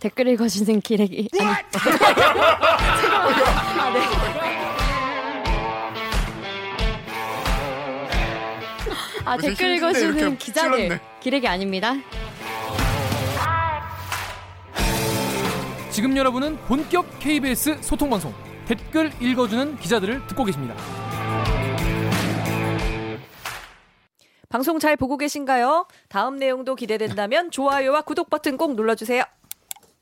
댓글 읽어주는 기레기. 아니. 아, 네. 아, 댓글 읽어주는 기자들. 기레기 아닙니다. 지금 여러분은 본격 KBS 소통방송 댓글 읽어주는 기자들을 듣고 계십니다. 방송 잘 보고 계신가요? 다음 내용도 기대된다면 좋아요와 구독 버튼 꼭 눌러주세요.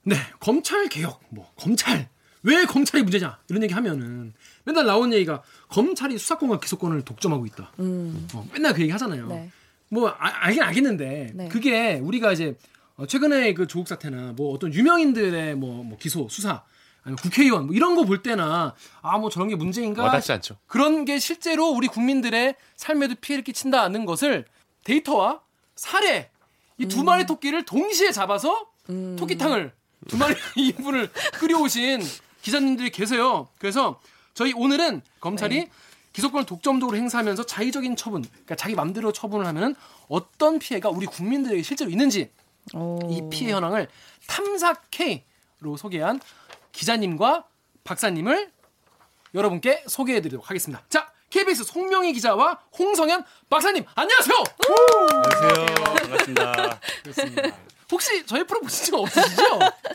네, 검찰 개혁, 뭐 검찰 왜 검찰이 문제냐 이런 얘기 하면은 맨날 나온 얘기가 검찰이 수사권과 기소권을 독점하고 있다. 음. 어, 맨날 그 얘기 하잖아요. 네. 뭐 아, 알긴 알겠는데 네. 그게 우리가 이제 어, 최근에 그 조국 사태나 뭐 어떤 유명인들의 뭐, 뭐 기소 수사 아니면 국회의원 뭐 이런 거 볼 때나 아 뭐 저런 게 문제인가 와닿지 않죠. 그런 게 실제로 우리 국민들의 삶에도 피해를 끼친다는 것을 데이터와 사례 이두 마리 음. 토끼를 동시에 잡아서 음. 토끼탕을 두 마리 이분을 끓여오신 기자님들이 계세요. 그래서 저희 오늘은 검찰이 네. 기소권을 독점적으로 행사하면서 자의적인 처분, 그러니까 자기 맘대로 처분을 하면 어떤 피해가 우리 국민들에게 실제로 있는지 오. 이 피해 현황을 탐사 K로 소개한 기자님과 박사님을 여러분께 소개해드리도록 하겠습니다. 자, KBS 송명희 기자와 홍성현 박사님 안녕하세요. 안녕하세요. 반갑습니다. 그렇습니다. 혹시 저희 프로 보신 적 없으시죠?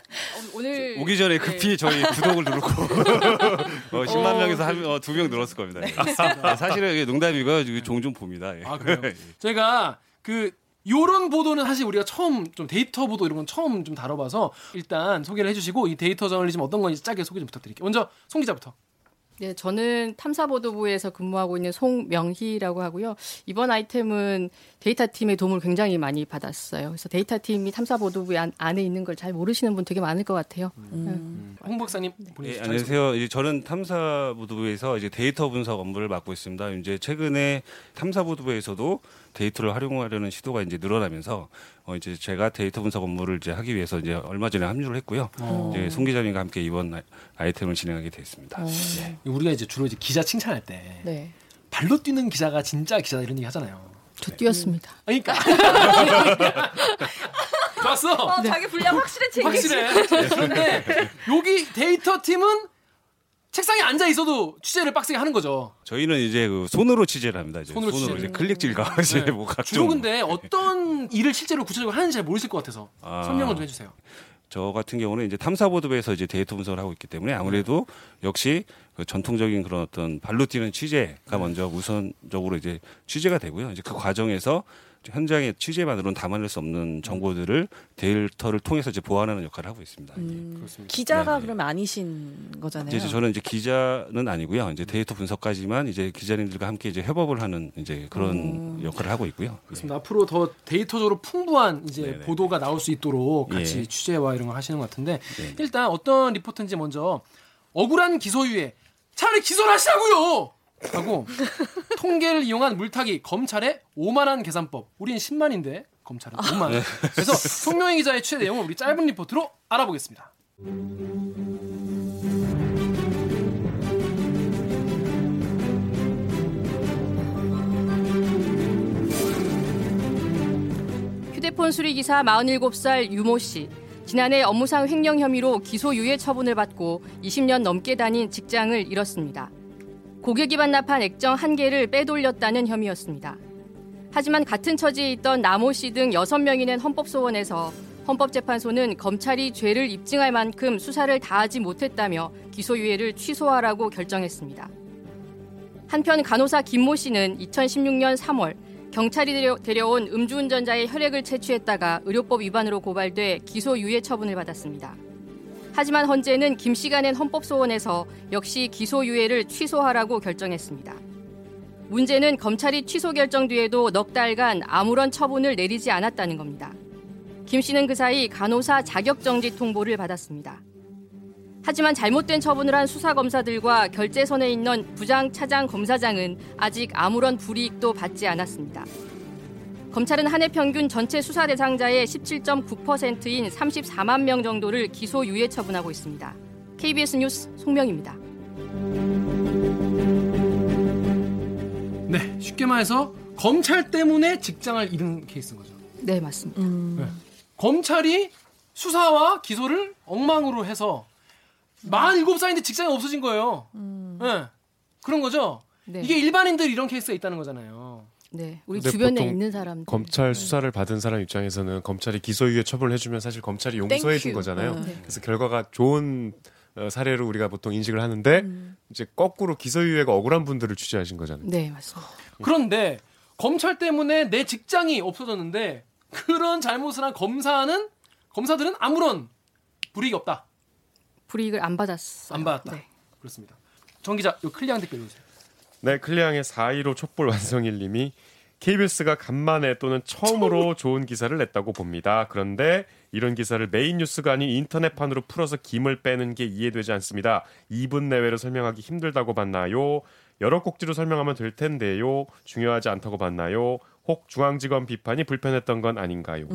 오늘 오기 전에 급히 네. 저희 구독을 누르고 어, 10만 어, 명에서 한, 어, 두명 늘었을 겁니다. 네. 아, 사실은 농담이고요. 종종 봅니다. 예. 아 그래요? 저희가 그 요런 보도는 사실 우리가 처음 좀 데이터 보도 이런 건 처음 좀 다뤄봐서 일단 소개를 해주시고 이 데이터 저널리즘 어떤 건지 짧게 소개 좀 부탁드릴게요. 먼저 송 기자부터. 네, 저는 탐사보도부에서 근무하고 있는 송명희라고 하고요. 이번 아이템은 데이터 팀의 도움을 굉장히 많이 받았어요. 그래서 데이터 팀이 탐사보도부 안에 있는 걸 잘 모르시는 분 되게 많을 것 같아요. 음. 음. 홍 박사님, 네, 안녕하세요. 저는 탐사보도부에서 이제 데이터 분석 업무를 맡고 있습니다. 이제 최근에 탐사보도부에서도 데이터를 활용하려는 시도가 이제 늘어나면서 어 이제 제가 데이터 분석 업무를 이제 하기 위해서 이제 얼마 전에 합류를 했고요. 어. 이제 송 기자님과 함께 이번 아이템을 진행하게 됐습니다. 어. 네. 우리가 이제 주로 이제 기자 칭찬할 때 네. 발로 뛰는 기자가 진짜 기자다 이런 얘기 하잖아요. 저 뛰었습니다. 그러니까. 좋았어. 어, 자기 분량 확실해 확실해. 그런데 여기 데이터 팀은 책상에 앉아 있어도 취재를 빡세게 하는 거죠. 저희는 이제 그 손으로 취재를 합니다. 이제 손으로, 손으로 이제 클릭질과 네. 이제 뭐 각종 주로 근데 어떤 일을 실제로 구체적으로 하는지 잘 모르실 것 같아서 아. 설명을 좀 해주세요. 저 같은 경우는 이제 탐사보도부에서 이제 데이터 분석을 하고 있기 때문에 아무래도 역시 그 전통적인 그런 어떤 발로 뛰는 취재가 네. 먼저 우선적으로 이제 취재가 되고요. 이제 그 과정에서 현장의 취재만으로는 담아낼 수 없는 정보들을 데이터를 통해서 이제 보완하는 역할을 하고 있습니다. 음, 기자가 네 그러면 아니신 거잖아요. 이제 저는 이제 기자는 아니고요. 이제 데이터 분석까지만 이제 기자님들과 함께 이제 협업을 하는 이제 그런 음. 역할을 하고 있고요. 그렇습니다. 네. 앞으로 더 데이터적으로 풍부한 이제 네네. 보도가 나올 수 있도록 같이 예. 취재와 이런 걸 하시는 것 같은데 네 일단 어떤 리포트인지 먼저 억울한 기소유예 차라리 기소를 하시라고요. 하고 통계를 이용한 물타기 검찰의 오만한 계산법. 우린 10만인데 검찰은 5만. 네. 그래서 송명희 기자의 취재 내용을 우리 짧은 리포트로 알아보겠습니다. 휴대폰 수리 기사 47살 유모 씨. 지난해 업무상 횡령 혐의로 기소유예 처분을 받고 20년 넘게 다닌 직장을 잃었습니다. 고객이 반납한 액정 한 개를 빼돌렸다는 혐의였습니다. 하지만 같은 처지에 있던 나모 씨등 6명이 낸 헌법소원에서 헌법재판소는 검찰이 죄를 입증할 만큼 수사를 다하지 못했다며 기소유예를 취소하라고 결정했습니다. 한편 간호사 김모 씨는 2016년 3월 경찰이 데려온 음주운전자의 혈액을 채취했다가 의료법 위반으로 고발돼 기소유예 처분을 받았습니다. 하지만 헌재는 김 씨가 낸 헌법소원에서 역시 기소유예를 취소하라고 결정했습니다. 문제는 검찰이 취소 결정 뒤에도 넉 달간 아무런 처분을 내리지 않았다는 겁니다. 김 씨는 그 사이 간호사 자격정지 통보를 받았습니다. 하지만 잘못된 처분을 한 수사검사들과 결재선에 있는 부장, 차장, 검사장은 아직 아무런 불이익도 받지 않았습니다. 검찰은 한 해 평균 전체 수사 대상자의 17.9%인 34만 명 정도를 기소 유예 처분하고 있습니다. KBS 뉴스 송명입니다. 네, 쉽게 말해서 검찰 때문에 직장을 잃은 케이스인 거죠. 네, 맞습니다. 음. 네. 검찰이 수사와 기소를 엉망으로 해서 47살인데 직장이 없어진 거예요. 네. 그런 거죠. 네. 이게 일반인들 이런 케이스가 있다는 거잖아요. 네. 우리 주변에 있는 사람들. 검찰 수사를 받은 사람 입장에서는 검찰이 기소유예 처벌을 해주면 사실 검찰이 용서해 준. 거잖아요. 네. 그래서 결과가 좋은 어, 사례로 우리가 보통 인식을 하는데 이제 거꾸로 기소유예가 억울한 분들을 취재하신 거잖아요. 네, 맞습니다. 그런데 검찰 때문에 내 직장이 없어졌는데 그런 잘못을 한 검사는 검사들은 아무런 불이익이 없다. 불이익을 안 받았어요. 안 받았다. 네. 그렇습니다. 정 기자, 요 클리앙 댓글 읽으세요. 네, 클리앙의 415 촛불 완성일님이 KBS가 간만에 또는 처음으로 좋은 기사를 냈다고 봅니다. 그런데 이런 기사를 메인 뉴스가 아닌 인터넷판으로 풀어서 김을 빼는 게 이해되지 않습니다. 2분 내외로 설명하기 힘들다고 봤나요? 여러 꼭지로 설명하면 될 텐데요. 중요하지 않다고 봤나요? 혹 중앙지검 비판이 불편했던 건 아닌가요?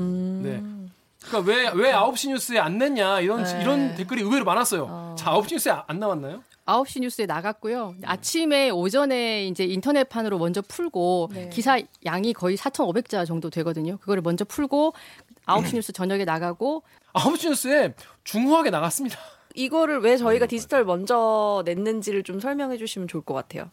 네. 그러니까 왜왜 9시 뉴스에 안 냈냐 이런 네. 이런 댓글이 의외로 많았어요. 자, 9시 뉴스에 안 나왔나요? 9시 뉴스에 나갔고요. 아침에 오전에 이제 인터넷판으로 먼저 풀고 네. 기사 양이 거의 4,500자 정도 되거든요. 그거를 먼저 풀고 9시 뉴스 저녁에 나가고 9시 뉴스에 중후하게 나갔습니다. 이거를 왜 저희가 디지털 먼저 냈는지를 좀 설명해 주시면 좋을 것 같아요.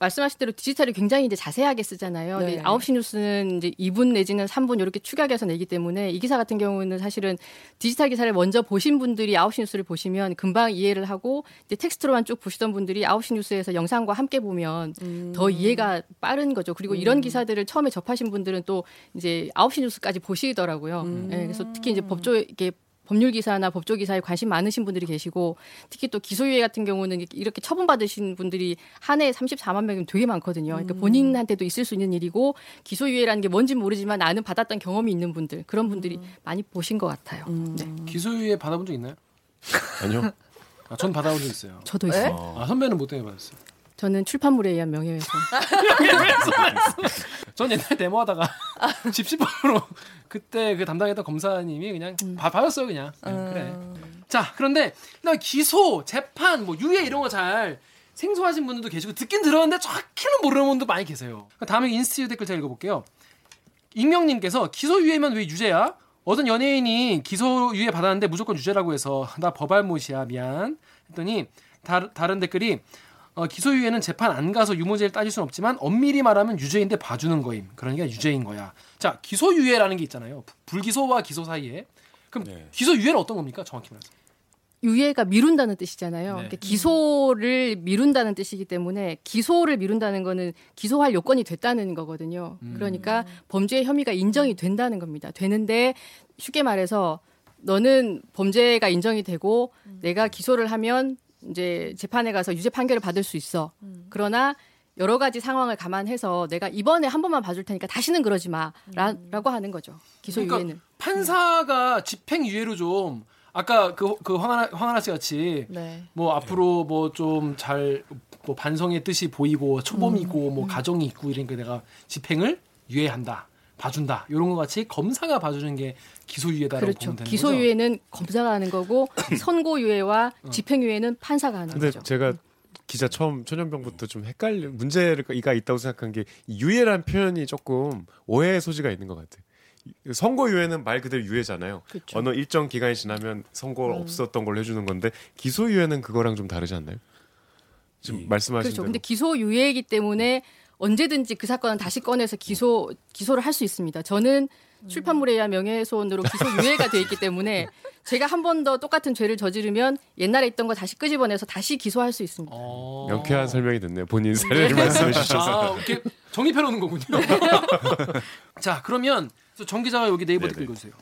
말씀하신 대로 디지털이 굉장히 이제 자세하게 쓰잖아요. 네. 근데 9시 뉴스는 이제 2분 내지는 3분 이렇게 축약해서 내기 때문에 이 기사 같은 경우는 사실은 디지털 기사를 먼저 보신 분들이 9시 뉴스를 보시면 금방 이해를 하고 이제 텍스트로만 쭉 보시던 분들이 9시 뉴스에서 영상과 함께 보면 더 이해가 빠른 거죠. 그리고 이런 기사들을 처음에 접하신 분들은 또 이제 9시 뉴스까지 보시더라고요. 예, 그래서 특히 이제 법조 이게 법률 기사나 법조 기사에 관심 많으신 분들이 계시고 특히 또 기소유예 같은 경우는 이렇게 처분받으신 분들이 한 해에 34만 명이면 되게 많거든요. 그러니까 본인한테도 있을 수 있는 일이고 기소유예라는 게 뭔지 모르지만 나는 받았던 경험이 있는 분들 그런 분들이 많이 보신 것 같아요. 네. 기소유예 받아본 적 있나요? 아니요. 아, 전 받아본 적 있어요. 저도 네? 있어요. 아, 선배는 못 때문에 받았어요. 저는 출판물에 의한 명예훼손. 전 옛날에 데모하다가 집시법으로 그때 그 담당했던 검사님이 그냥 바, 받았어요 그냥. 네, 그래. 자 그런데 나 기소 재판 뭐 유예 이런 거 잘 생소하신 분들도 계시고 듣긴 들었는데 정확히는 모르는 분도 많이 계세요. 다음에 인스티튜 댓글 제가 읽어볼게요. 익명님께서 기소 유예면 왜 유죄야? 어떤 연예인이 기소 유예 받았는데 무조건 유죄라고 해서 나 법알못이야 미안. 했더니 다, 다른 댓글이 어, 기소유예는 재판 안 가서 유무죄를 따질 수는 없지만 엄밀히 말하면 유죄인데 봐주는 거임. 그러니까 유죄인 거야. 자, 기소유예라는 게 있잖아요. 부- 불기소와 기소 사이에. 그럼 네. 기소유예는 어떤 겁니까? 정확히 말해서. 유예가 미룬다는 뜻이잖아요. 네. 그러니까 기소를 미룬다는 뜻이기 때문에 기소를 미룬다는 거는 기소할 요건이 됐다는 거거든요. 그러니까 범죄의 혐의가 인정이 된다는 겁니다. 되는데 쉽게 말해서 너는 범죄가 인정이 되고 내가 기소를 하면 이제 재판에 가서 유죄 판결을 받을 수 있어. 그러나 여러 가지 상황을 감안해서 내가 이번에 한 번만 봐줄 테니까 다시는 그러지 마라고 하는 거죠. 기소 유예는. 그러니까 판사가 집행유예로 좀 아까 그, 그 황하나, 황하나 씨 같이 네. 뭐 앞으로 뭐 좀 잘뭐 반성의 뜻이 보이고 초범이고 뭐 가정이 있고 이러니까 내가 집행을 유예한다. 봐준다. 이런 것 같이 검사가 봐주는 게 기소유예다라고 그렇죠. 보면 되는 기소 거죠. 유예는 검사가 하는 거고 선고 유예와 집행 유예는 판사가 하는 근데 거죠. 제가 기자 처음 초년병부터 좀 헷갈려 문제가 있다고 생각한 게 유예란 표현이 조금 오해의 소지가 있는 것 같아요. 선고 유예는 말 그대로 유예잖아요. 그렇죠. 어느 일정 기간이 지나면 선고 없었던 걸로 해주는 건데 기소 유예는 그거랑 좀 다르지 않나요? 지금 말씀하신 그렇죠. 대로. 근데 기소 유예이기 때문에 언제든지 그 사건은 다시 꺼내서 기소 기소를 할 수 있습니다. 저는 출판물에 의한 명예훼손으로 기소 유예가 돼 있기 때문에 제가 한 번 더 똑같은 죄를 저지르면 옛날에 있던 거 다시 끄집어내서 다시 기소할 수 있습니다. 어. 명쾌한 설명이 됐네요. 본인 사례를 말씀해 주셔서. 아, 이렇게 정립해 놓는 거군요. 자, 그러면 정 기자가 여기 네이버 댓글 네네. 읽어주세요.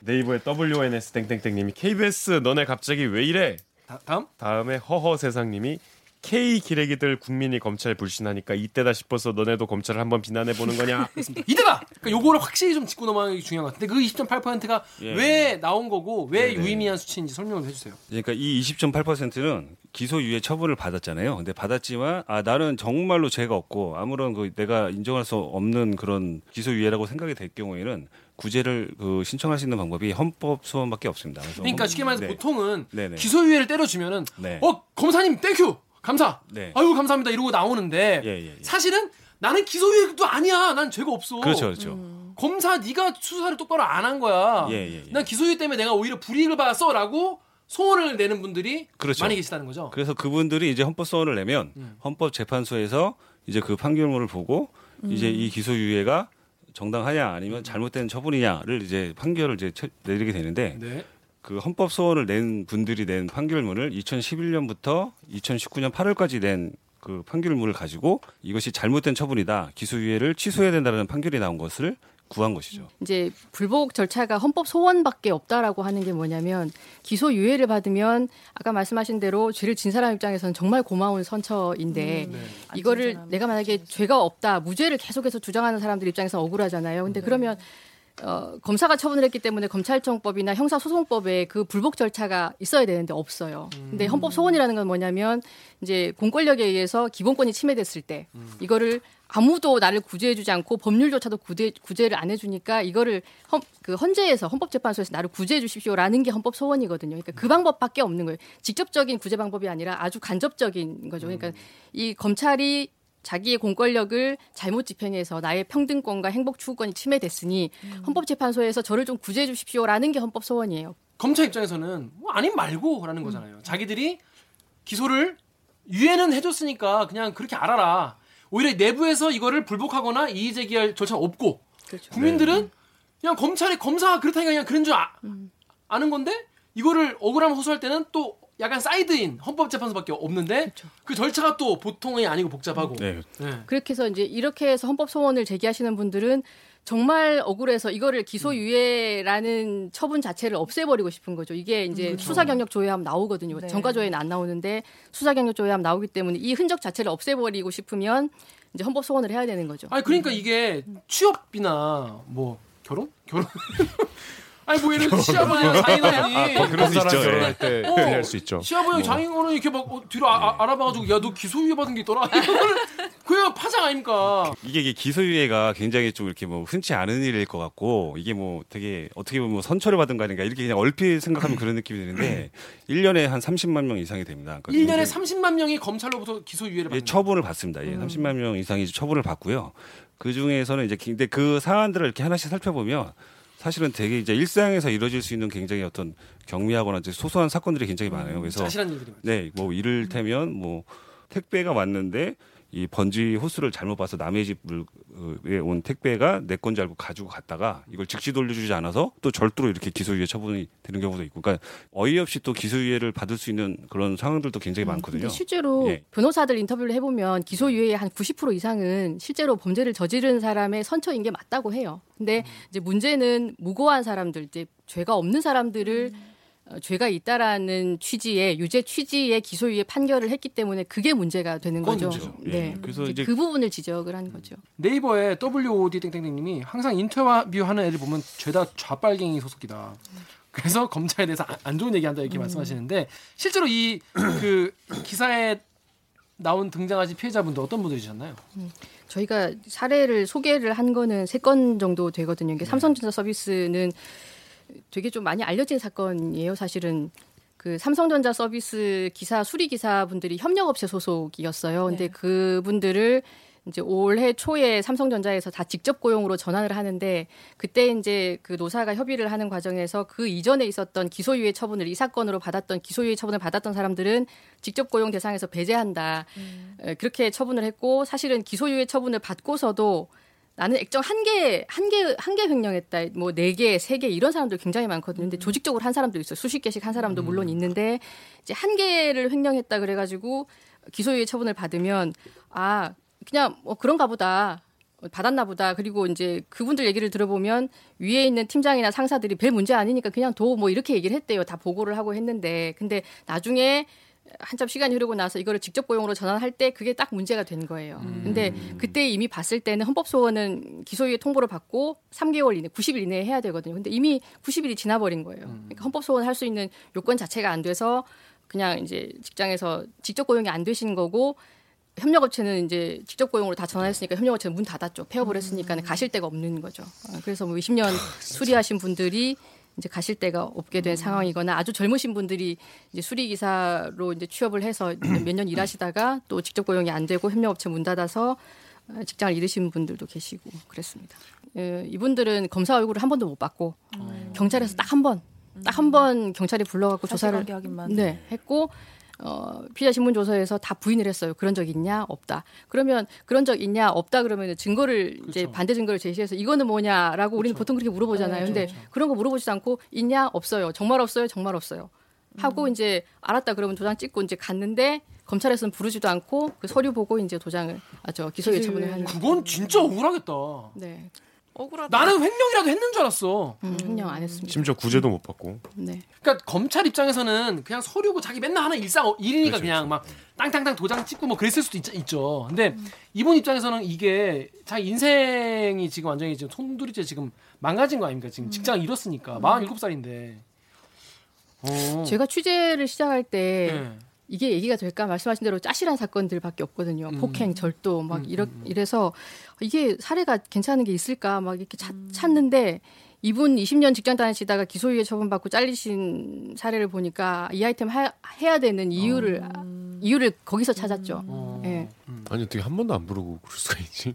네이버의 WNS 땡땡땡님이 KBS 너네 갑자기 왜 이래? 다, 다음. 다음에 허허 세상님이 K 기레기들 국민이 검찰 불신하니까 이때다 싶어서 너네도 검찰을 한번 비난해 보는 거냐? 이때다. 그러니까 요거를 확실히 좀 짚고 넘어가는 게 중요한 것 같은데 그 20.8%가 예. 왜 나온 거고 왜 네네. 유의미한 수치인지 설명을 해주세요. 그러니까 이 20.8%는 기소유예 처분을 받았잖아요. 근데 받았지만 아 나는 정말로 죄가 없고 아무런 그 내가 인정할 수 없는 그런 기소유예라고 생각이 될 경우에는 구제를 그 신청할 수 있는 방법이 헌법 소원밖에 없습니다. 그래서 그러니까 쉽게 말해서 네. 보통은 네네. 기소유예를 때려주면은 네. 어 검사님 thank you 감사. 네. 아유 감사합니다 이러고 나오는데 예, 예, 예. 사실은 나는 기소유예도 아니야. 난 죄가 없어. 그렇죠, 그렇죠. 검사 네가 수사를 똑바로 안 한 거야. 예, 예, 예. 난 기소유예 때문에 내가 오히려 불이익을 받았어라고 소원을 내는 분들이 그렇죠. 많이 계시다는 거죠. 그래서 그분들이 이제 헌법 소원을 내면 음. 헌법재판소에서 이제 그 판결문을 보고 이제 음. 이 기소유예가 정당하냐 아니면 잘못된 처분이냐를 이제 판결을 이제 처- 내리게 되는데 네. 그 헌법 소원을 낸 분들이 낸 판결문을 2011년부터 2019년 8월까지 낸 그 판결문을 가지고 이것이 잘못된 처분이다 기소유예를 취소해야 된다는 판결이 나온 것을 구한 것이죠. 이제 불복 절차가 헌법 소원밖에 없다라고 하는 게 뭐냐면 기소 유예를 받으면 아까 말씀하신 대로 죄를 진 사람 입장에서는 정말 고마운 선처인데 네. 이거를 내가 만약에 죄가 없다 무죄를 계속해서 주장하는 사람들 입장에서 억울하잖아요. 근데 그러면 어, 검사가 처분을 했기 때문에 검찰청법이나 형사소송법에 그 불복 절차가 있어야 되는데 없어요. 근데 헌법 소원이라는 건 뭐냐면 이제 공권력에 의해서 기본권이 침해됐을 때 이거를 아무도 나를 구제해주지 않고 법률조차도 구제, 구제를 안 해주니까 이거를 헌, 그 헌재에서 헌법재판소에서 나를 구제해 주십시오라는 게 헌법 소원이거든요. 그러니까 그 방법밖에 없는 거예요. 직접적인 구제 방법이 아니라 아주 간접적인 거죠. 그러니까 이 검찰이 자기의 공권력을 잘못 집행해서 나의 평등권과 행복 추구권이 침해됐으니 헌법재판소에서 저를 좀 구제해 주십시오라는 게 헌법 소원이에요. 검찰 입장에서는 뭐 아님 말고라는 거잖아요. 자기들이 기소를 유예는 해줬으니까 그냥 그렇게 알아라. 오히려 내부에서 이거를 불복하거나 이의 제기할 절차가 없고 그렇죠. 국민들은 그냥 검찰이 검사가 그렇다니까 그냥 그런 줄 아, 아는 건데 이거를 억울함을 호소할 때는 또 약간 사이드인 헌법재판소밖에 없는데 그 절차가 또 보통이 아니고 복잡하고 네. 네. 그렇게 해서 이제 이렇게 해서 헌법 소원을 제기하시는 분들은 정말 억울해서 이거를 기소유예라는 처분 자체를 없애버리고 싶은 거죠. 이게 이제 수사 경력 조회하면 나오거든요. 네. 전과 조회는 안 나오는데 수사 경력 조회하면 나오기 때문에 이 흔적 자체를 없애버리고 싶으면 이제 헌법 소원을 해야 되는 거죠. 아니 그러니까 이게 취업이나 뭐 결혼 결혼 아니 뭐 이런 시아버지나 장인어른이 그런 사람 있죠, 결혼할 때 어. 할수 있죠. 시아버지 장인어른이 이렇게 막 어, 뒤로 아, 아, 알아봐가지고 야 너 기소유예 받은 게 있더라 그냥 파장 아닙니까 이게, 이게 기소유예가 굉장히 좀 이렇게 뭐 흔치 않은 일일 것 같고 이게 뭐 되게 어떻게 보면 뭐 선처를 받은 거 아닌가 이렇게 그냥 얼핏 생각하면 그런 느낌이 드는데 1년에 한 30만 명 이상이 됩니다. 그러니까 1년에 굉장히- 30만 명이 검찰로부터 기소유예를 예, 받는 처분을 받습니다. 예, 30만 명 이상이 처분을 받고요. 그 중에서는 이제 근데 그 사안들을 이렇게 하나씩 살펴보면 사실은 되게 이제 일상에서 이루어질 수 있는 굉장히 어떤 경미하거나 이제 소소한 사건들이 굉장히 많아요. 그래서 자신한 일들이 많죠. 네, 뭐 이를테면 뭐 택배가 왔는데 이 번지 호스를 잘못 봐서 남의 집에 온 택배가 내 건 줄 알고 가지고 갔다가 이걸 즉시 돌려주지 않아서 또 절도로 이렇게 기소유예 처분이 되는 경우도 있고, 그러니까 어이없이 또 기소유예를 받을 수 있는 그런 상황들도 굉장히 많거든요. 근데 실제로 예. 변호사들 인터뷰를 해보면 기소유예의 한 90% 이상은 실제로 범죄를 저지른 사람의 선처인 게 맞다고 해요. 근데 이제 문제는 무고한 사람들, 이제 죄가 없는 사람들을 어, 죄가 있다라는 취지의 유죄 취지의 기소유예 판결을 했기 때문에 그게 문제가 되는 거죠. 문제죠. 예. 네. 그래서 이제 그 부분을 지적을 한 거죠. 네이버에 WOD 땡땡땡님이 항상 인터뷰하는 애들 보면 죄다 좌빨갱이 소속이다. 그래서 검찰에 대해서 안- 안 좋은 얘기한다 이렇게 말씀하시는데 실제로 이 그 기사에 나온 등장하신 피해자분들 어떤 분들이셨나요? 저희가 사례를 소개를 한 거는 세 건 정도 되거든요. 이게 삼성전자 서비스는 되게 좀 많이 알려진 사건이에요. 사실은 그 삼성전자 서비스 기사 수리 기사분들이 협력업체 소속이었어요. 근데 네. 그분들을 이제 올해 초에 삼성전자에서 다 직접 고용으로 전환을 하는데 그때 이제 그 노사가 협의를 하는 과정에서 그 이전에 있었던 기소유예 처분을 이 사건으로 받았던 기소유예 처분을 받았던 사람들은 직접 고용 대상에서 배제한다. 에, 그렇게 처분을 했고 사실은 기소유예 처분을 받고서도 나는 액정 한 개, 한 개, 한 개 횡령했다. 뭐 네 개, 세 개 이런 사람들 굉장히 많거든요. 근데 조직적으로 한 사람도 있어요. 수십 개씩 한 사람도 물론 있는데 이제 한 개를 횡령했다 그래가지고 기소유예 처분을 받으면 아 그냥 뭐 그런가 보다. 받았나 보다. 그리고 이제 그분들 얘기를 들어보면 위에 있는 팀장이나 상사들이 별 문제 아니니까 그냥 도 뭐 이렇게 얘기를 했대요. 다 보고를 하고 했는데. 근데 나중에 한참 시간이 흐르고 나서 이거를 직접 고용으로 전환할 때 그게 딱 문제가 된 거예요. 근데 그때 이미 봤을 때는 헌법 소원은 기소유예 통보를 받고 3개월 이내, 90일 이내에 해야 되거든요. 근데 이미 90일이 지나버린 거예요. 그러니까 헌법 소원 할 수 있는 요건 자체가 안 돼서 그냥 이제 직장에서 직접 고용이 안 되신 거고 협력업체는 이제 직접 고용으로 다 전환했으니까 협력업체는 문 닫았죠. 폐업을 했으니까 가실 데가 없는 거죠. 어, 그래서 뭐 20년 수리하신 분들이 이제 가실 데가 없게 된 상황이거나 아주 젊으신 분들이 이제 수리 기사로 이제 취업을 해서 몇 년 일하시다가 또 직접 고용이 안 되고 협력업체 문 닫아서 어, 직장을 잃으신 분들도 계시고 그랬습니다. 예, 이분들은 검사 얼굴을 한 번도 못 봤고 음. 경찰에서 딱 한 번, 딱 한 번 경찰이 불러갖고 조사를. 네, 했고 어, 피의자 신문 조서에서 다 부인을 했어요. 그런 적 있냐? 없다. 그러면 그런 적 있냐? 없다 그러면 증거를 이제 그렇죠. 반대 증거를 제시해서 이거는 뭐냐라고 우리는 보통 그렇게 물어보잖아요. 네, 근데 그런 거 물어보지도 않고 있냐? 없어요. 정말 없어요. 정말 없어요. 하고 이제 알았다 그러면 도장 찍고 이제 갔는데 검찰에서는 부르지도 않고 그 서류 보고 이제 도장을 아저 기소유예 처분을 하는. 그건 진짜 억울하겠다. 네, 억울하다. 나는 횡령이라도 했는 줄 알았어. 음, 횡령 안 했습니다. 심지어 구제도 못 받고. 네. 그러니까 검찰 입장에서는 그냥 서류고 자기 맨날 하는 일상 어, 일이니까 그냥 막 땅땅땅 도장 찍고 뭐 그랬을 수도 있, 죠 근데 이분 입장에서는 이게 자기 인생이 지금 완전히 지금 손두리째 지금 망가진 거 아닙니까? 지금 직장 잃었으니까 47살인데. 어. 제가 취재를 시작할 때 네. 이게 얘기가 될까 말씀하신 대로 짜실한 사건들밖에 없거든요. 음. 폭행, 절도 막 음, 이러, 음, 음. 이래서 이게 사례가 괜찮은 게 있을까 막 이렇게 찾, 찾는데 이분 20년 직장 다니시다가 기소유예 처분받고 잘리신 사례를 보니까 이 아이템 하, 해야 되는 이유를 이유를 거기서 찾았죠. 어. 예. 음. 아니 어떻게 한 번도 안 부르고 그럴 수가 있지?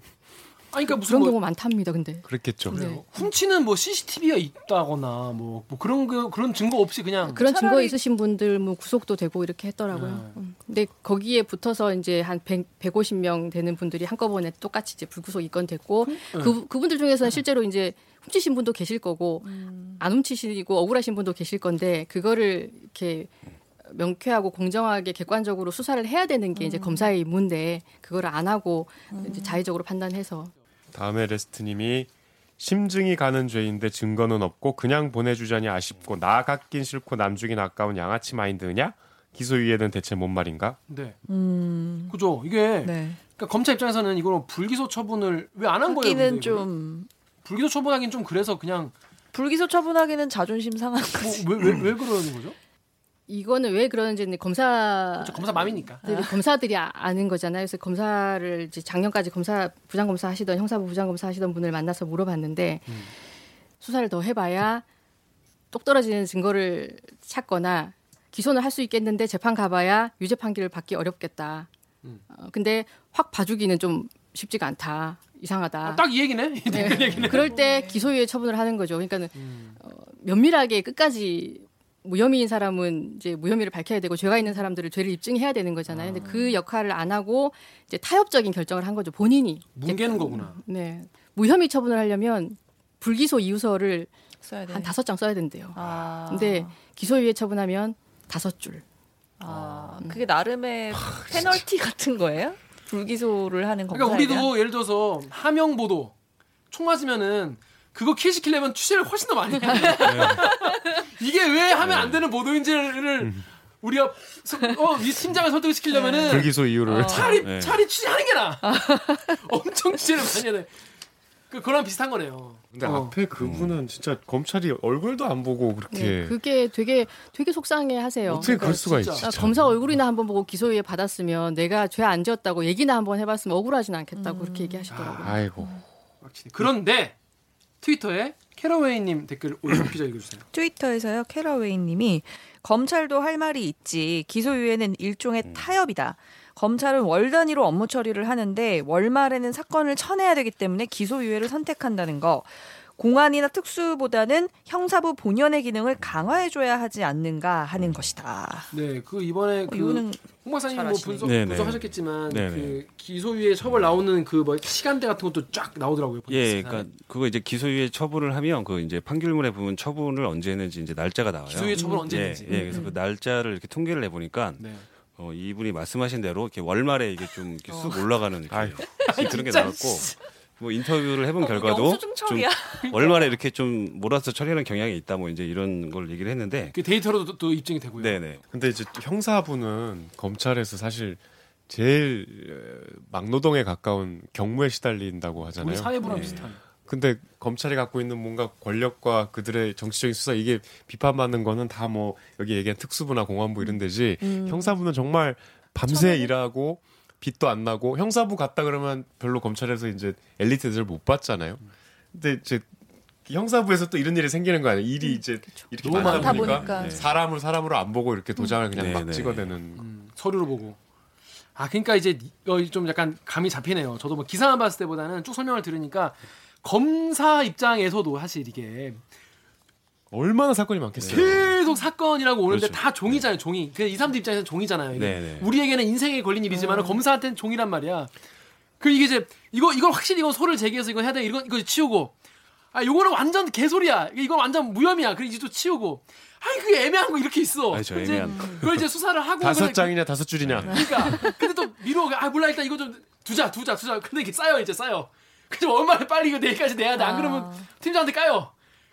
아니 그러니까 무슨 그런 뭐 경우 많답니다. 근데 그랬겠죠. 네. 훔치는 뭐 CCTV가 있다거나 뭐, 뭐 그런 거 그런 증거 없이 그냥 그런 증거 차라리- 있으신 분들 뭐 구속도 되고 이렇게 했더라고요. 네. 음. 근데 거기에 붙어서 이제 한 100, 150명 되는 분들이 한꺼번에 똑같이 이제 불구속 입건 됐고 그 그분들 중에서는 실제로 이제 훔치신 분도 계실 거고 안 훔치시고 억울하신 분도 계실 건데 그거를 이렇게 명쾌하고 공정하게 객관적으로 수사를 해야 되는 게 이제 검사의 임무인데 그거를 안 하고 이제 자의적으로 판단해서 다음에 레스트님이 심증이 가는 죄인데 증거는 없고 그냥 보내주자니 아쉽고 나 갖긴 싫고 남 주긴 아까운 양아치 마인드냐? 기소유예는 대체 뭔 말인가? 네. 음. 그죠. 이게 네. 그러니까 검찰 입장에서는 이거는 불기소 처분을 왜 안 한 거예요? 근데? 좀 불기소 처분하기는 좀 그래서 그냥 불기소 처분하기는 자존심 상한 거지. 뭐 왜 왜 왜 그러는 거죠? 이거는 왜 그러는지 검사 그렇죠. 검사 맘이니까. 들이 검사들이 아- 아는 거잖아요. 그래서 검사를 이제 작년까지 검사 부장 검사 하시던 형사부 부장 검사 하시던 분을 만나서 물어봤는데 음. 수사를 더 해봐야 똑 떨어지는 증거를 찾거나 기소는 할 수 있겠는데 재판 가봐야 유죄 판결을 받기 어렵겠다. 음. 어, 근데 확 봐주기는 좀 쉽지가 않다. 이상하다. 아, 딱이 얘기네. 이 네. 댓글 얘기네. 그럴 때 기소유예 처분을 하는 거죠. 그러니까는 음. 어, 면밀하게 끝까지 무혐의인 사람은 이제 무혐의를 밝혀야 되고 죄가 있는 사람들을 죄를 입증해야 되는 거잖아요. 근데 그 역할을 안 하고 이제 타협적인 결정을 한 거죠. 본인이. 뭉개는 거구나. 네. 무혐의 처분을 하려면 불기소 이유서를 써야 돼. 한 다섯 장 써야 된대요. 아. 근데 기소유예 처분하면 다섯 줄. 아, 그게 나름의 페널티 같은 거예요? 불기소를 하는 검사에 그러니까 우리도? 예를 들어서 하명 보도 총 맞으면은 그거 킬 시키려면 취재를 훨씬 더 많이 해야 돼. 이게 왜 하면 안 되는 보도인지를 우리가 서- 어, 이 팀장을 설득시키려면은 불기소 이유를 차라리 네. 차라리 취재하는 게 나. 엄청 취재를 많이 해야 돼. 그 그거랑 비슷한 거네요. 근데 어. 앞에 그분은 진짜 검찰이 얼굴도 안 보고 네. 그렇게 그게 되게 되게 속상해 하세요. 어떻게 그럴 수가 진짜. 있지? 아, 진짜. 검사 얼굴이나 한번 보고 기소유예 받았으면 내가 죄 안 지었다고 얘기나 한번 해봤으면 억울하진 않겠다고 그렇게 얘기하시더라고요. 아이고. 그런데 트위터에 캐러웨이님 댓글 올려 기자 읽어주세요. 트위터에서요 캐러웨이님이 검찰도 할 말이 있지 기소유예는 일종의 음. 타협이다. 검찰은 월 단위로 업무 처리를 하는데 월말에는 사건을 쳐내야 되기 때문에 기소유예를 선택한다는 거. 공안이나 특수보다는 형사부 본연의 기능을 강화해줘야 하지 않는가 하는 것이다. 네, 그 이번에 어, 그 이거는 홍 박사님 뭐. 분석 네네. 분석하셨겠지만 네네. 그 기소유예 처벌 나오는 그 뭐 시간대 같은 것도 쫙 나오더라고요. 예, 그러니까 그거 이제 기소유예 처분을 하면 그 이제 판결문에 보면 처분을 언제 했는지 이제 날짜가 나와요. 기소유예 처분 언제 예, 했는지. 예, 그래서 그 날짜를 이렇게 통계를 내보니까 네. 어, 이분이 말씀하신 대로 이렇게 월말에 이게 좀 이렇게 쑥 올라가는 이렇게 아유. 그런 게 나왔고 뭐 인터뷰를 해본 결과도 영수증 좀. 월말에 이렇게 좀 몰아서 처리하는 경향이 있다 뭐 이제 이런 걸 얘기를 했는데 그 데이터로도 또 입증이 되고요. 네네 근데 이제 형사부는 검찰에서 사실 제일 어, 막노동에 가까운 경무에 시달린다고 하잖아요. 사회부랑 네. 비슷한. 근데 검찰이 갖고 있는 뭔가 권력과 그들의 정치적인 수사 이게 비판받는 거는 다 뭐 여기 얘기한 특수부나 공안부 이런 데지 형사부는 정말 밤새 일하고 빚도 안 나고 형사부 갔다 그러면 별로 검찰에서 이제 엘리트들 못 받잖아요. 근데 이제 형사부에서 또 이런 일이 생기는 거 아니에요. 일이 이제 이렇게 너무 많다 보니까, 보니까. 네. 사람을 사람으로 안 보고 이렇게 도장을 그냥 네, 막 네. 찍어대는 음, 서류로 보고. 아, 그러니까 이제 어, 좀 약간 감이 잡히네요. 저도 뭐 기사만 봤을 때보다는 쭉 설명을 들으니까 검사 입장에서도 사실 이게 얼마나 사건이 많겠어요. 계속 사건이라고 오는데 그렇죠. 다 종이잖아요, 종이. 그 이 사람들 입장에서는 종이잖아요. 이게. 네네. 우리에게는 인생에 걸린 일이지만 검사한테는 종이란 말이야. 그 이게 이제 이거 이걸 확실히 이건 소를 제기해서 이거 해야 돼. 이거 이거 치우고. 아, 요거는 완전 개소리야. 이건 완전 무혐의야. 그래 이제 또 치우고. 아이 그게 애매한 거 이렇게 있어. 아니, 저 이제 애매한 거. 그걸 이제 수사를 하고 다섯 그냥 장이냐 다섯 줄이냐. 그러니까 근데 또 미뤄 아 몰라 일단 이거 좀 두자 두자 두자 근데 이게 쌓여 이제 쌓여 그죠 얼마나 빨리 이거 내일까지 내야 돼 안 그러면 팀장한테 까요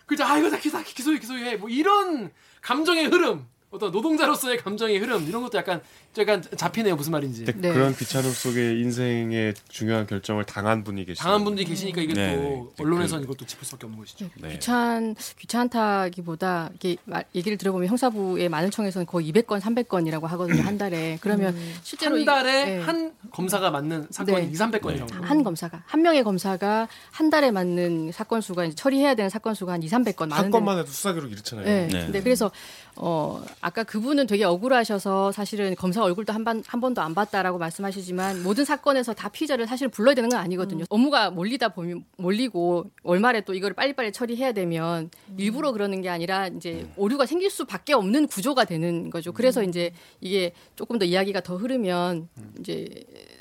그죠 아 이거 다 기사 기소해 기소해. 뭐 이런 감정의 흐름 어떤 노동자로서의 감정의 흐름 이런 것도 약간 약간 잡히네요 무슨 말인지 네. 그런 귀찮음 속에 인생의 중요한 결정을 당한 분이 계시죠. 당한 분들이 계시니까 이게 네, 또 네. 언론에서는 이것도 짚을 수밖에 없는 것이죠 네. 귀찮 귀찮다기보다 이게 말- 얘기를 들어보면 형사부의 많은 청에서는 거의 200건, 300건이라고 하거든요 한 달에. 그러면 실제로 한 이- 달에 네. 한 검사가 맞는 사건이 네. 2, 300건이라고 한 검사가 한 명의 검사가 한 달에 맞는 사건 수가 이제 처리해야 되는 사건 수가 한 2, 300건 한 많은데 건만 해도 수사 기록 이렇잖아요. 네. 네. 그래서 어 아까 그분은 되게 억울하셔서 사실은 검사 얼굴도 한 번 한 번도 안 봤다라고 말씀하시지만 모든 사건에서 다 피의자를 사실 불러야 되는 건 아니거든요. 업무가 몰리다 보면 몰리고 월말에 또 이걸 빨리빨리 처리해야 되면 일부러 그러는 게 아니라 이제 오류가 생길 수밖에 없는 구조가 되는 거죠. 그래서 이제 이게 조금 더 이야기가 더 흐르면 이제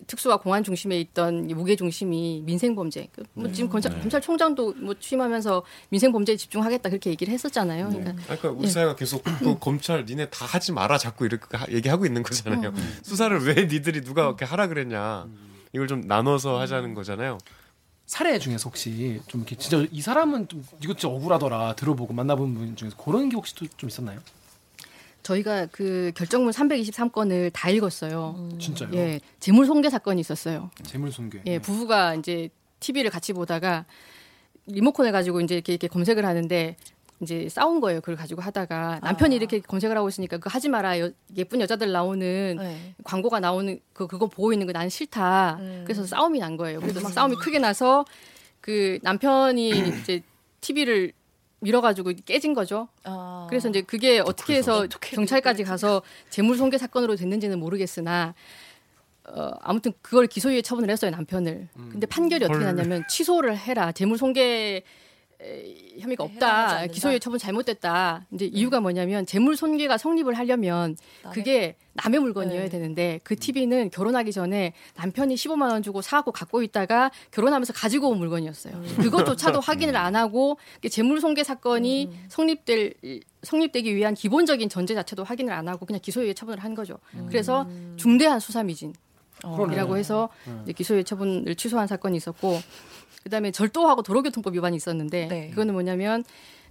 특수와 공안 중심에 있던 이 무게 중심이 민생 범죄. 그뭐 지금 검찰, 검찰총장도 뭐 취임하면서 민생 범죄에 집중하겠다 그렇게 얘기를 했었잖아요. 그러니까 아니, 그러니까 우리 사회가 계속 그 검찰 니네 다 하지 마라 자꾸 이렇게 하- 얘기하고 있는 거잖아요. 수사를 왜 니들이 누가 그렇게 하라 그랬냐. 이걸 좀 나눠서 하자는 거잖아요. 사례 중에서 혹시 좀 이렇게 진짜 이 사람은 좀 이거 진짜 억울하더라 들어보고 만나본 분 중에서 그런 게 혹시 또 좀 있었나요? 저희가 그 결정문 323건을 다 읽었어요. 진짜요? 예, 재물 손괴 사건이 있었어요. 재물 손괴. 예, 부부가 이제 TV를 같이 보다가 리모컨을 가지고 이제 이렇게, 이렇게 검색을 하는데 이제 싸운 거예요. 그걸 가지고 하다가 남편이 이렇게 검색을 하고 있으니까 그거 하지 마라. 여- 예쁜 여자들 나오는 네. 광고가 나오는 그 그거 보고 있는 거 나는 싫다. 그래서 싸움이 난 거예요. 그래서 막 싸움이 크게 나서 그 남편이 이제 TV를 밀어가지고 깨진 거죠. 아. 그래서 이제 그게 어떻게 해서 경찰까지 가서 재물손괴 사건으로 됐는지는 모르겠으나 어, 아무튼 그걸 기소유예 처분을 했어요 남편을. 근데 판결이 어떻게 났냐면 취소를 해라 재물손괴 에, 혐의가 해당하지 없다. 기소유예 처분 잘못됐다. 이제 이유가 뭐냐면 재물 손괴가 성립을 하려면 그게 남의 물건이어야 네. 되는데 그 TV는 결혼하기 전에 남편이 15만 원 주고 사갖고 갖고 있다가 결혼하면서 가지고 온 물건이었어요. 그것조차도 확인을 안 하고 이게 재물 손괴 사건이 성립될 성립되기 위한 기본적인 전제 자체도 확인을 안 하고 그냥 기소유예 처분을 한 거죠. 그래서 중대한 수사 미진. 이라고 해서 이제 기소유예 처분을 취소한 사건이 있었고 그다음에 절도하고 도로교통법 위반이 있었는데 네. 그거는 뭐냐면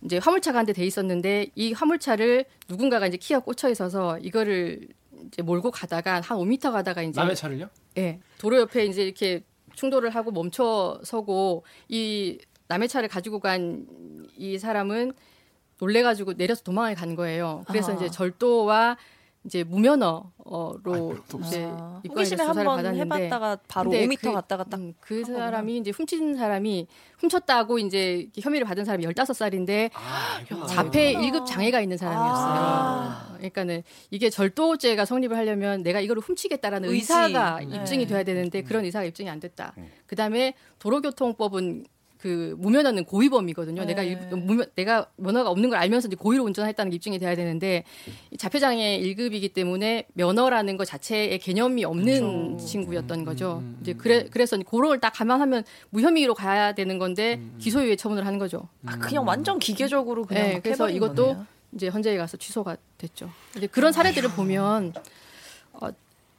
이제 화물차가 한 대 돼 있었는데 이 화물차를 누군가가 이제 키가 꽂혀 있어서 이거를 이제 몰고 가다가 한 5m 가다가 이제 남의 차를요? 예. 도로 옆에 이제 이렇게 충돌을 하고 멈춰 서고 이 남의 차를 가지고 간 이 사람은 놀래가지고 내려서 도망을 간 거예요. 그래서 아. 이제 절도와 이제 무면허로 이제 아, 입건해서 호기심에 조사를 한번 받았는데 해봤다가 바로 근데 5m 그- 갔다가 딱 음, 그한 사람이 이제 훔친 사람이 훔쳤다고 이제 혐의를 받은 사람이 15살인데 아, 자폐 1급 장애가 있는 사람이었어요. 아. 그러니까는 이게 절도죄가 성립을 하려면 내가 이거를 훔치겠다라는 의지. 의사가 음. 입증이 네. 돼야 되는데 그런 의사가 입증이 안 됐다. 그다음에 도로교통법은 그 무면허는 고의범이거든요. 내가 네. 일- 무면, 내가 면허가 없는 걸 알면서 이제 고의로 운전했다는 게 입증이 돼야 되는데 이 자폐장애 1급이기 때문에 면허라는 것 자체의 개념이 없는 친구였던 거죠. 이제 그래 그래서 그걸 딱 감안하면 무혐의로 가야 되는 건데 기소유예 처분을 한 거죠. 아, 그냥 완전 기계적으로 그냥 네, 막 그래서 이것도 거네요. 이제 헌재에 가서 취소가 됐죠. 이제 그런 사례들을 보면 어,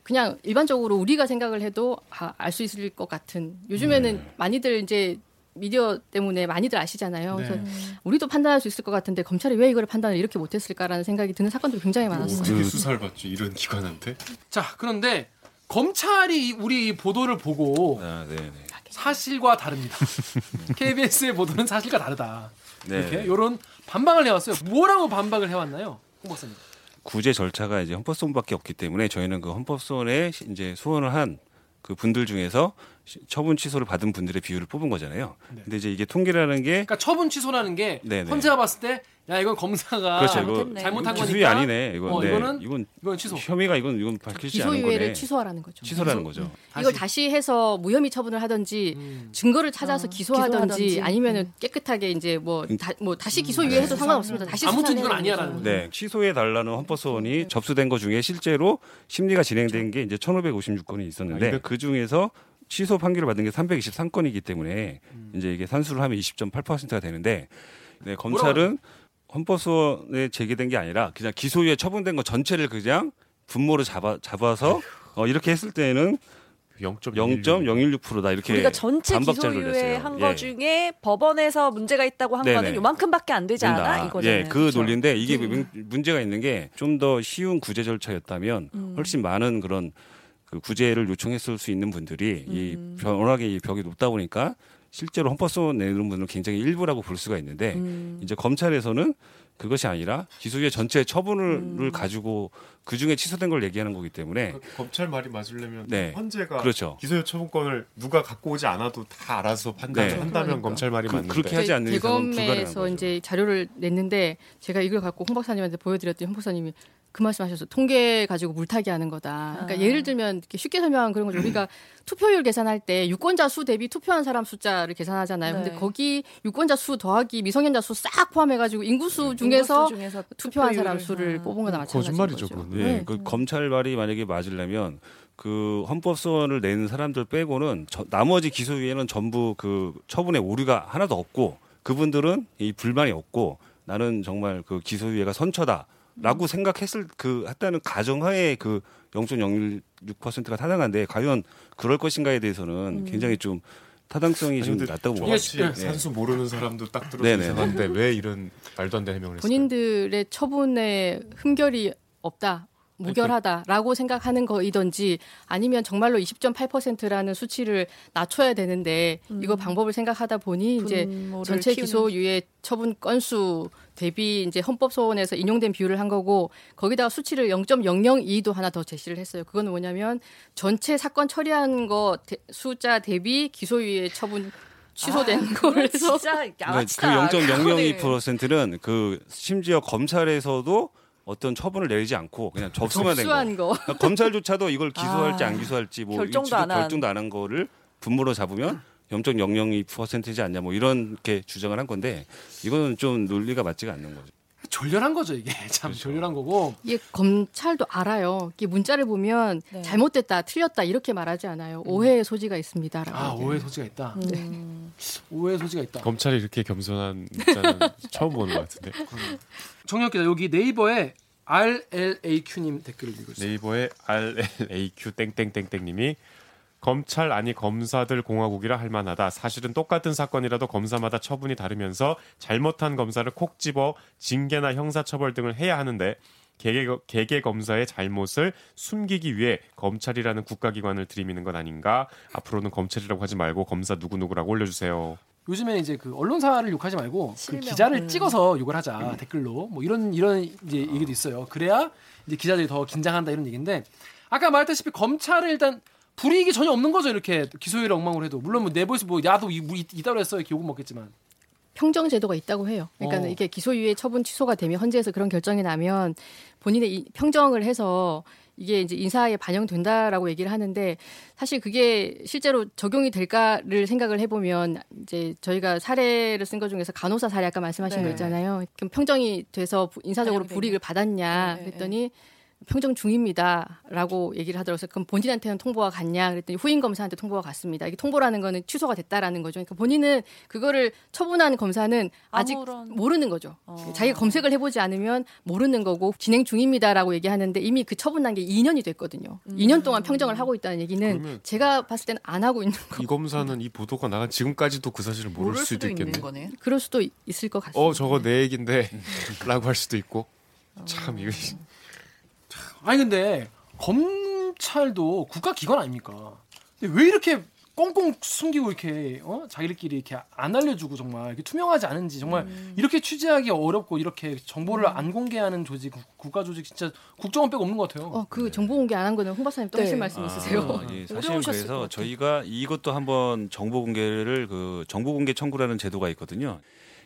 그냥 일반적으로 우리가 생각을 해도 아, 알 수 있을 것 같은 요즘에는 많이들 이제 미디어 때문에 많이들 아시잖아요. 네. 그래서 우리도 판단할 수 있을 것 같은데 검찰이 왜 이걸 판단을 이렇게 못했을까라는 생각이 드는 사건들이 굉장히 많았어요. 어떻게 수사를 받죠 이런 기관한테? 자 그런데 검찰이 우리 이 보도를 보고 아, 네, 네. 사실과 다릅니다. KBS의 보도는 사실과 다르다. 네. 이렇게 이런 반박을 해왔어요. 뭐라고 반박을 해왔나요, 홍 박사님? 구제 절차가 이제 헌법소원밖에 없기 때문에 저희는 그 헌법소원에 이제 소원을 한 그 분들 중에서 시- 처분 취소를 받은 분들의 비율을 뽑은 거잖아요. 네. 근데 이제 이게 통계라는 게 그러니까 처분 취소라는 게 네네. 헌재가 봤을 때 야 이건 검사가 그렇죠. 이거. 잘못한 기수위 거니까 아니네. 이건 어, 네. 이거는 이건 이건 취소. 혐의가 이건 이건 밝히지 않은 기소유예를 거네. 취소하라는 거죠. 취소라는 거죠. 이걸 다시 해서 무혐의 처분을 하든지 음. 증거를 찾아서 어, 기소하든지, 기소하든지. 아니면은 깨끗하게 이제 뭐 다 뭐 다시 기소유예 네. 해도 상관없습니다. 다시 아무튼 이건 아니야라는 되는 거죠. 네, 취소해 달라는 헌법 소원이 접수된 것 중에 실제로 심리가 진행된 게 이제 1,556건이 있었는데 아, 그 중에서 취소 판결을 받은 게 323건이기 때문에 음. 이제 이게 산수를 하면 20.8%가 되는데 네, 검찰은 헌법소원에 제기된 게 아니라 그냥 기소유예 처분된 거 전체를 그냥 분모로 잡아 잡아서 어, 이렇게 했을 때는 0.016. 0.016%다 이렇게 우리가 전체 기소유예 냈어요. 한거 예. 중에 법원에서 문제가 있다고 한 네네. 거는 요만큼밖에 안 되지 않아 된다. 이거잖아요. 예, 그 그렇죠? 논리인데 이게 문- 문제가 있는 게 좀 더 쉬운 구제 절차였다면 음. 훨씬 많은 그런 그 구제를 요청했을 수 있는 분들이 음. 이 워낙에 이 벽이 높다 보니까 실제로 헌법소원 내는 분은 굉장히 일부라고 볼 수가 있는데 음. 이제 검찰에서는 그것이 아니라 기소유예 전체 처분을 음. 가지고 그 중에 취소된 걸 얘기하는 거기 때문에 검찰 말이 맞으려면 네. 헌재가 그렇죠. 기소유 처분권을 누가 갖고 오지 않아도 다 알아서 판단을 네. 한다면 그러니까. 검찰 말이 그, 맞는데 그렇게 하지 않는 이상은 불가능한 대검에서 거죠. 이제 자료를 냈는데 제가 이걸 갖고 홍 박사님한테 보여드렸더니 홍 박사님이 그 말씀하셨어. 통계 가지고 물타기 하는 거다. 그러니까 아. 예를 들면 이렇게 쉽게 설명한 그런 거죠. 우리가 투표율 계산할 때 유권자 수 대비 투표한 사람 숫자를 계산하잖아요. 네. 근데 거기 유권자 수 더하기 미성년자 수 싹 포함해가지고 인구수 중에서 인구수 중에서 투표한 사람. 수를 음. 뽑은 거나 마찬가지인 거짓말이죠, 거죠. 그건. 예, 네. 그 검찰 말이 만약에 맞으려면 그 헌법 소원을 내는 사람들 빼고는 저- 나머지 기소유예는 전부 그 처분에 오류가 하나도 없고 그분들은 이 불만이 없고 나는 정말 그 기소유예가 선처다 라고 생각했을 그 했다는 가정하에 그 0.016%가 타당한데 과연 그럴 것인가에 대해서는 굉장히 좀 타당성이 좀 근데 낮다고 정확히 봅니다. 산수 모르는 사람도 딱 네네. 이상한데 왜 이런 말도 안 되는 해명을 했어요? 본인들의 처분에 흠결이 없다. 무결하다라고 생각하는 거이든지 아니면 정말로 20.8%라는 수치를 낮춰야 되는데 이거 방법을 생각하다 보니 이제 전체 키우는. 기소유예 처분 건수 대비 이제 헌법 소원에서 인용된 비율을 한 거고 거기다가 수치를 0.002도 하나 더 제시를 했어요. 그거는 뭐냐면 전체 사건 처리한 거 대- 숫자 대비 기소유예 처분 취소된 아, 걸 그건 해서 진짜 그러니까. 그 그거는. 0.002%는 그 심지어 검찰에서도 어떤 처분을 내리지 않고 그냥 접수만 된 거. 거. 그러니까 검찰조차도 이걸 기소할지 아, 안 기소할지 뭐 결정도 안 한. 결정도 안 한 거를 분모로 잡으면 0.002%지 않냐 뭐 이렇게 주장을 한 건데 이거는 좀 논리가 맞지가 않는 거죠. 졸렬한 거죠 이게 참 그렇죠. 졸렬한 거고 이게 검찰도 알아요. 이게 문자를 보면 네. 잘못됐다, 틀렸다 이렇게 말하지 않아요. 오해의 소지가 있습니다라고. 아. 오해 소지가 있다 음. 오해 소지가 있다 검찰이 이렇게 겸손한 문자는 처음 보는 것 같은데 정혁 기자 여기 네이버에 RLAQ님 댓글을 읽었어요 네이버에 RLAQ 땡땡땡땡님이 검찰 아니 검사들 공화국이라 할 만하다. 사실은 똑같은 사건이라도 검사마다 처분이 다르면서 잘못한 검사를 콕 집어 징계나 형사처벌 등을 해야 하는데 개개, 개개 검사의 잘못을 숨기기 위해 검찰이라는 국가기관을 들이미는 건 아닌가? 앞으로는 검찰이라고 하지 말고 검사 누구누구라고 올려주세요. 요즘에 이제 그 언론사를 욕하지 말고 그. 기자를 음. 찍어서 욕을 하자 댓글로 뭐 이런 이런 이제 얘기도 있어요. 그래야 이제 기자들이 더 긴장한다 이런 얘기인데 아까 말했다시피 검찰은 일단 불이익이 전혀 없는 거죠 이렇게 기소율을 엉망으로 해도 물론 뭐 내부에서 뭐 야도 이, 이, 이따로 했어 이렇게 욕은 먹겠지만 평정 제도가 있다고 해요. 그러니까 어. 이게 기소유예 처분 취소가 되면 헌재에서 그런 결정이 나면 본인의 이 평정을 해서 이게 이제 인사에 반영된다라고 얘기를 하는데 사실 그게 실제로 적용이 될까를 생각을 해보면 이제 저희가 사례를 쓴 것 중에서 간호사 사례 아까 말씀하신 네. 거 있잖아요. 그럼 평정이 돼서 부- 인사적으로 불이익을 받았냐 네, 네, 그랬더니 평정 중입니다라고 얘기를 하더라고요. 그럼 본인한테는 통보가 갔냐 그랬더니 후임 검사한테 통보가 갔습니다. 이게 통보라는 거는 취소가 됐다라는 거죠. 그러니까 본인은 그거를 처분한 검사는 아직 아무런- 모르는 거죠. 어. 자기가 검색을 해보지 않으면 모르는 거고 진행 중입니다라고 얘기하는데 이미 그 처분난 게 2년이 됐거든요. 음. 2년 동안 평정을 하고 있다는 얘기는 제가 봤을 때는 안 하고 있는 거. 이 검사는 이 보도가 나간 지금까지도 그 사실을 모를, 모를 수도, 수도 있겠네. 거네. 그럴 수도 있- 있을 것 같습니다. 어 저거 내 얘긴데 라고 할 수도 있고 참 이거 아니 근데 검찰도 국가기관 아닙니까? 근데 왜 이렇게 꽁꽁 숨기고 이렇게 어? 자기들끼리 이렇게 안 알려주고 정말 이렇게 투명하지 않은지 정말 음. 이렇게 취재하기 어렵고 이렇게 정보를 안 공개하는 조직 국- 국가 조직 진짜 국정원 빼고 없는 것 같아요. 어, 그 정보 공개 안 한 거는 홍 박사님 또 네. 하실 말씀 있으세요? 아, 예, 사실은 어려우셨을 것 그래서. 저희가 이것도 한번 정보 공개를 그 정보 공개 청구라는 제도가 있거든요.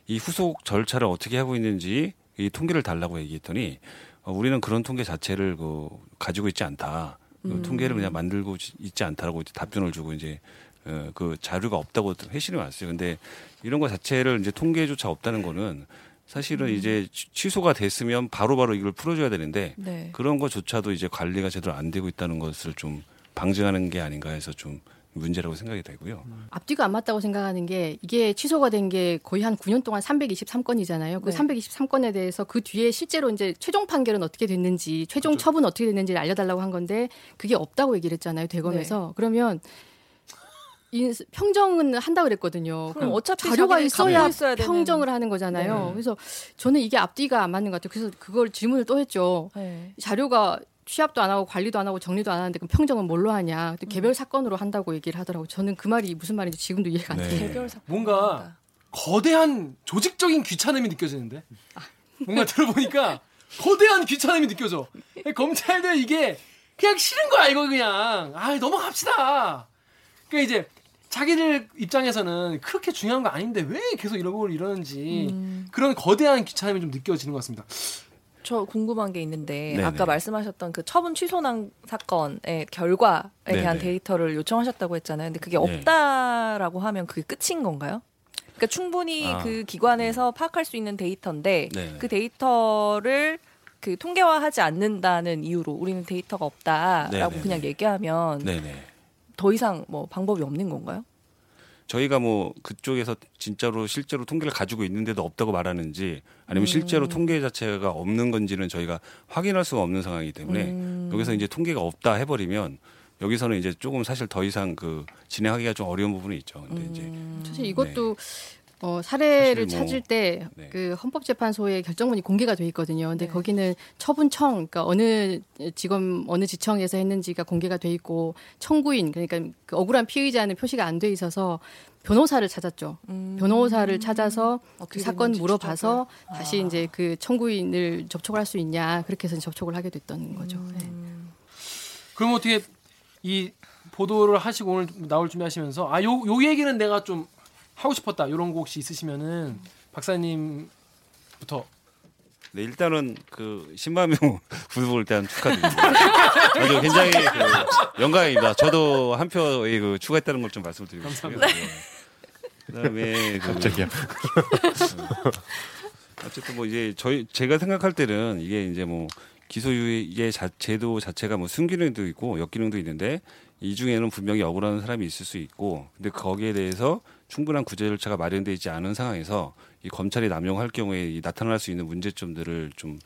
이 후속 절차를 어떻게 하고 있는지 이 통계를 달라고 얘기했더니 어, 우리는 그런 통계 자체를 그 가지고 있지 않다. 그 음. 통계를 그냥 만들고 있지 않다라고 이제 답변을 주고 이제 어, 그 자료가 없다고 회신이 왔어요. 근데 이런 거 자체를 이제 통계조차 없다는 거는 사실은 음. 이제 취- 취소가 됐으면 바로 바로 이걸 풀어줘야 되는데 네. 그런 것조차도 이제 관리가 제대로 안 되고 있다는 것을 좀 방증하는 게 아닌가 해서 좀 문제라고 생각이 되고요. 앞뒤가 안 맞다고 생각하는 게 이게 취소가 된 게 거의 한 9년 동안 323건이잖아요. 그 네. 323건에 대해서 그 뒤에 실제로 이제 최종 판결은 어떻게 됐는지, 최종 그렇죠. 처분 어떻게 됐는지를 알려달라고 한 건데 그게 없다고 얘기를 했잖아요. 대검에서. 네. 그러면 인- 평정은 한다 그랬거든요. 그럼 그럼 어차피 자료가 있어야 되는- 평정을 하는 거잖아요. 네. 그래서 저는 이게 앞뒤가 안 맞는 것 같아요. 그래서 그걸 질문을 또 했죠. 네. 자료가 취합도 안 하고 관리도 안 하고 정리도 안 하는데 그럼 평정은 뭘로 하냐? 음. 또 개별 사건으로 한다고 얘기를 하더라고요. 저는 그 말이 무슨 말인지 지금도 이해가 안 네. 돼요. 개별 사건 뭔가 거대한 조직적인 귀찮음이 느껴지는데 뭔가 들어보니까 거대한 귀찮음이 느껴져. 검찰들 이게 그냥 싫은 거야 이거 그냥 아 넘어갑시다. 그러니까 이제 자기들 입장에서는 그렇게 중요한 거 아닌데 왜 계속 이런 걸 이러는지 음. 그런 거대한 귀찮음이 좀 느껴지는 것 같습니다. 저 궁금한 게 있는데 네네. 아까 말씀하셨던 그 처분 취소난 사건의 결과에 대한 네네. 데이터를 요청하셨다고 했잖아요. 근데 그게 네. 없다라고 하면 그게 끝인 건가요? 그러니까 충분히 아. 그 기관에서 파악할 수 있는 데이터인데 네네. 그 데이터를 그 통계화하지 않는다는 이유로 우리는 데이터가 없다라고. 그냥 얘기하면. 더 이상 뭐 방법이 없는 건가요? 저희가 뭐 그쪽에서 진짜로 실제로 통계를 가지고 있는데도 없다고 말하는지 아니면 음. 실제로 통계 자체가 없는 건지는 저희가 확인할 수가 없는 상황이기 때문에 음. 여기서 이제 통계가 없다 해버리면 여기서는 이제 조금 사실 더 이상 그 진행하기가 좀 어려운 부분이 있죠. 근데 이제 음. 사실 이것도 어, 사례를 뭐, 찾을 때 네. 그 헌법재판소의 결정문이 공개가 돼 있거든요. 근데 네. 거기는 처분청, 그러니까 어느 지금 어느 지청에서 했는지가 공개가 돼 있고 청구인, 그러니까 그 억울한 피의자는 표시가 안 돼 있어서 변호사를 찾았죠. 음. 변호사를 찾아서 그 어떻게 사건 물어봐서. 다시 아. 이제 그 청구인을 접촉을 할 수 있냐 그렇게 해서 접촉을 하게 됐던 거죠. 음. 네. 그럼 어떻게 이 보도를 하시고 오늘 나올 준비하시면서 아요 요 얘기는 내가 좀 하고 싶었다 이런 거 혹시 있으시면은 박사님부터 네, 일단은 그 신마명 구독을 일단 축하드립니다. 아주 굉장히 그 영광입니다. 저도 한 표의 그 추가했다는 걸 좀 말씀드리고 싶고요. 네. 그다음에 그 갑자기야. 어쨌든 뭐 이제 저희 제가 생각할 때는 이게 이제 뭐 기소유예 자, 제도 자체가 뭐 순기능도 있고 역기능도 있는데 이 중에는 분명히 억울한 사람이 있을 수 있고 근데 거기에 대해서 충분한 구제 절차가 마련되어 있지 않은 상황에서 이 검찰이 남용할 경우에 이 나타날 수 있는 문제점들을 좀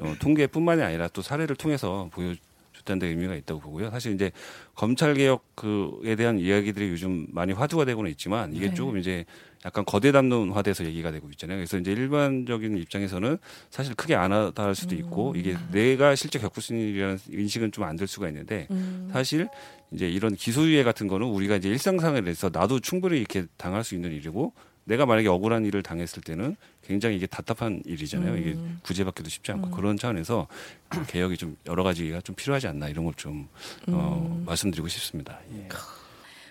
어, 통계뿐만이 아니라 또 사례를 통해서 보여 줬다는 데 의미가 있다고 보고요. 사실 이제 검찰 개혁 그에 대한 이야기들이 요즘 많이 화두가 되고는 있지만 이게 네. 조금 이제 약간 거대 담론화돼서 얘기가 되고 있잖아요. 그래서 이제 일반적인 입장에서는 사실 크게 안 와닿을 수도 있고 이게 내가 실제 겪을 수 있는 일이라는 인식은 좀 안 들 수가 있는데 음. 사실 이제 이런 기소유예 같은 거는 우리가 이제 일상생활에서 나도 충분히 이렇게 당할 수 있는 일이고 내가 만약에 억울한 일을 당했을 때는 굉장히 이게 답답한 일이잖아요. 이게 음. 구제받기도 쉽지 않고 그런 차원에서 개혁이 좀 여러 가지가 좀 필요하지 않나 이런 걸좀 어, 음. 말씀드리고 싶습니다. 예.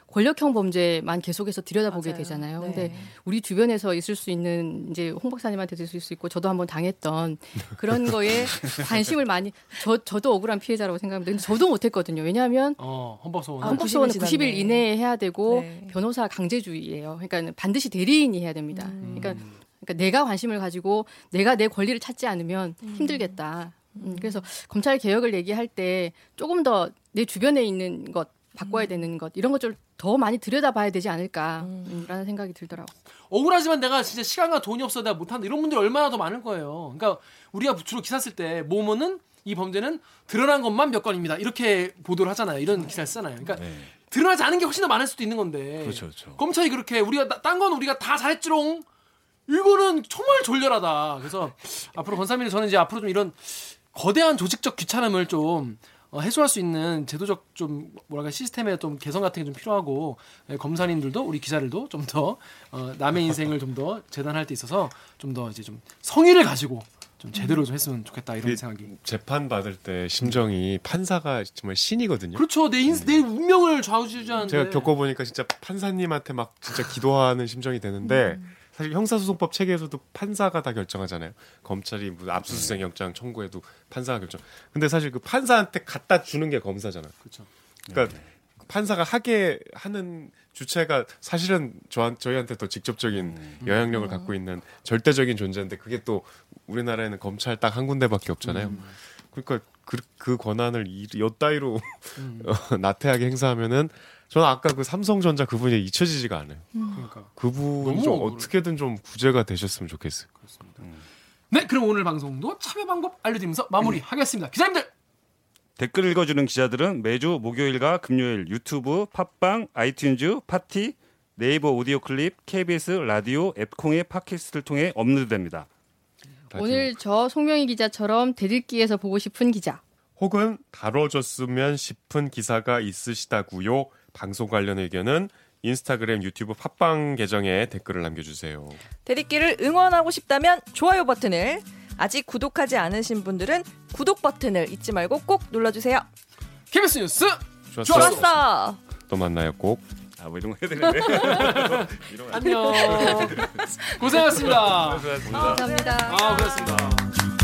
권력형 범죄만 계속해서 들여다보게 맞아요. 되잖아요. 네. 근데 우리 주변에서 있을 수 있는 이제 홍 박사님한테도 있을 수 있고 저도 한번 당했던 그런 거에 관심을 많이 저 저도 억울한 피해자라고 생각합니다. 근데 저도 못했거든요. 왜냐하면 어 헌법소원 아, 헌법소원은 90일 90일 지났네. 이내에 해야 되고 네. 변호사 강제주의예요. 그러니까 반드시 대리인이 해야 됩니다. 음. 그러니까, 그러니까 내가 관심을 가지고 내가 내 권리를 찾지 않으면 힘들겠다. 음, 그래서 검찰 개혁을 얘기할 때 조금 더 내 주변에 있는 것 바꿔야 음. 되는 것 이런 것을 더 많이 들여다봐야 되지 않을까라는 생각이 들더라고. 요 억울하지만 내가 진짜 시간과 돈이 없어 내가 못한다 이런 분들이 얼마나 더 많을 거예요. 그러니까 우리가 주로 기사 쓸때 뭐뭐는 이 범죄는 드러난 것만 몇 건입니다. 이렇게 보도를 하잖아요. 이런 기사를 쓰잖아요. 그러니까 네. 드러나지 않은 게 훨씬 더 많을 수도 있는 건데. 그렇죠, 그렇죠. 검찰이 그렇게 우리가 딴 건 우리가 다 잘했지롱. 이거는 정말 졸렬하다. 그래서 앞으로 권사민이 저는 이제 앞으로 좀 이런 거대한 조직적 귀찮음을 좀 어, 해소할 수 있는 제도적 좀 뭐랄까 시스템의 좀 개선 같은 게 좀 필요하고 예, 검사님들도 우리 기자들도 좀 더 어, 남의 인생을 좀 더 재단할 때 있어서 좀 더 이제 좀 성의를 가지고 좀 제대로 좀 했으면 좋겠다 이런 그 생각이. 재판 받을 때 심정이 판사가 정말 신이거든요. 그렇죠. 내 인, 내 운명을 좌우지우지하는데. 제가 겪어보니까 진짜 판사님한테 막 진짜 기도하는 심정이 되는데 사실 형사소송법 체계에서도 판사가 다 결정하잖아요. 검찰이 무슨 압수수색 영장 청구해도 판사가 결정. 근데 사실 그 판사한테 갖다 주는 게 검사잖아. 그렇죠. 그러니까 판사가 하게 하는 주체가 사실은 저한 저희한테 더 직접적인 영향력을 갖고 있는 절대적인 존재인데 그게 또 우리나라에는 검찰 딱 한 군데밖에 없잖아요. 그러니까 그, 그 권한을 이, 여따위로 어, 나태하게 행사하면은 저는 아까 그 삼성전자 그분이 잊혀지지가 않아요. 그러니까. 그분이 좀 억울해. 어떻게든 좀 구제가 되셨으면 좋겠어요. 네, 그럼 오늘 방송도 참여 방법 알려드리면서 마무리하겠습니다. 기자님들 댓글 읽어주는 기자들은 매주 목요일과 금요일 유튜브, 팟빵, 아이튠즈, 팟티, 네이버 오디오 클립, KBS 라디오, 앱 콩의 팟캐스트를 통해 업로드됩니다. 오늘 저 송명희 기자처럼 댓읽기에서 보고 싶은 기자. 혹은 다뤄줬으면 싶은 기사가 있으시다고요. 방송 관련 의견은 인스타그램, 유튜브, 팟빵 계정에 댓글을 남겨주세요. 대리기를 응원하고 싶다면 좋아요 버튼을 아직 구독하지 않으신 분들은 구독 버튼을 잊지 말고 꼭 눌러주세요. KBS 뉴스 좋았어. 좋았어. 또 만나요 꼭. 아, 뭐 이런 거 해야 되는데. 안녕. 고생하셨습니다. 감사합니다. 아, 고생하셨습니다.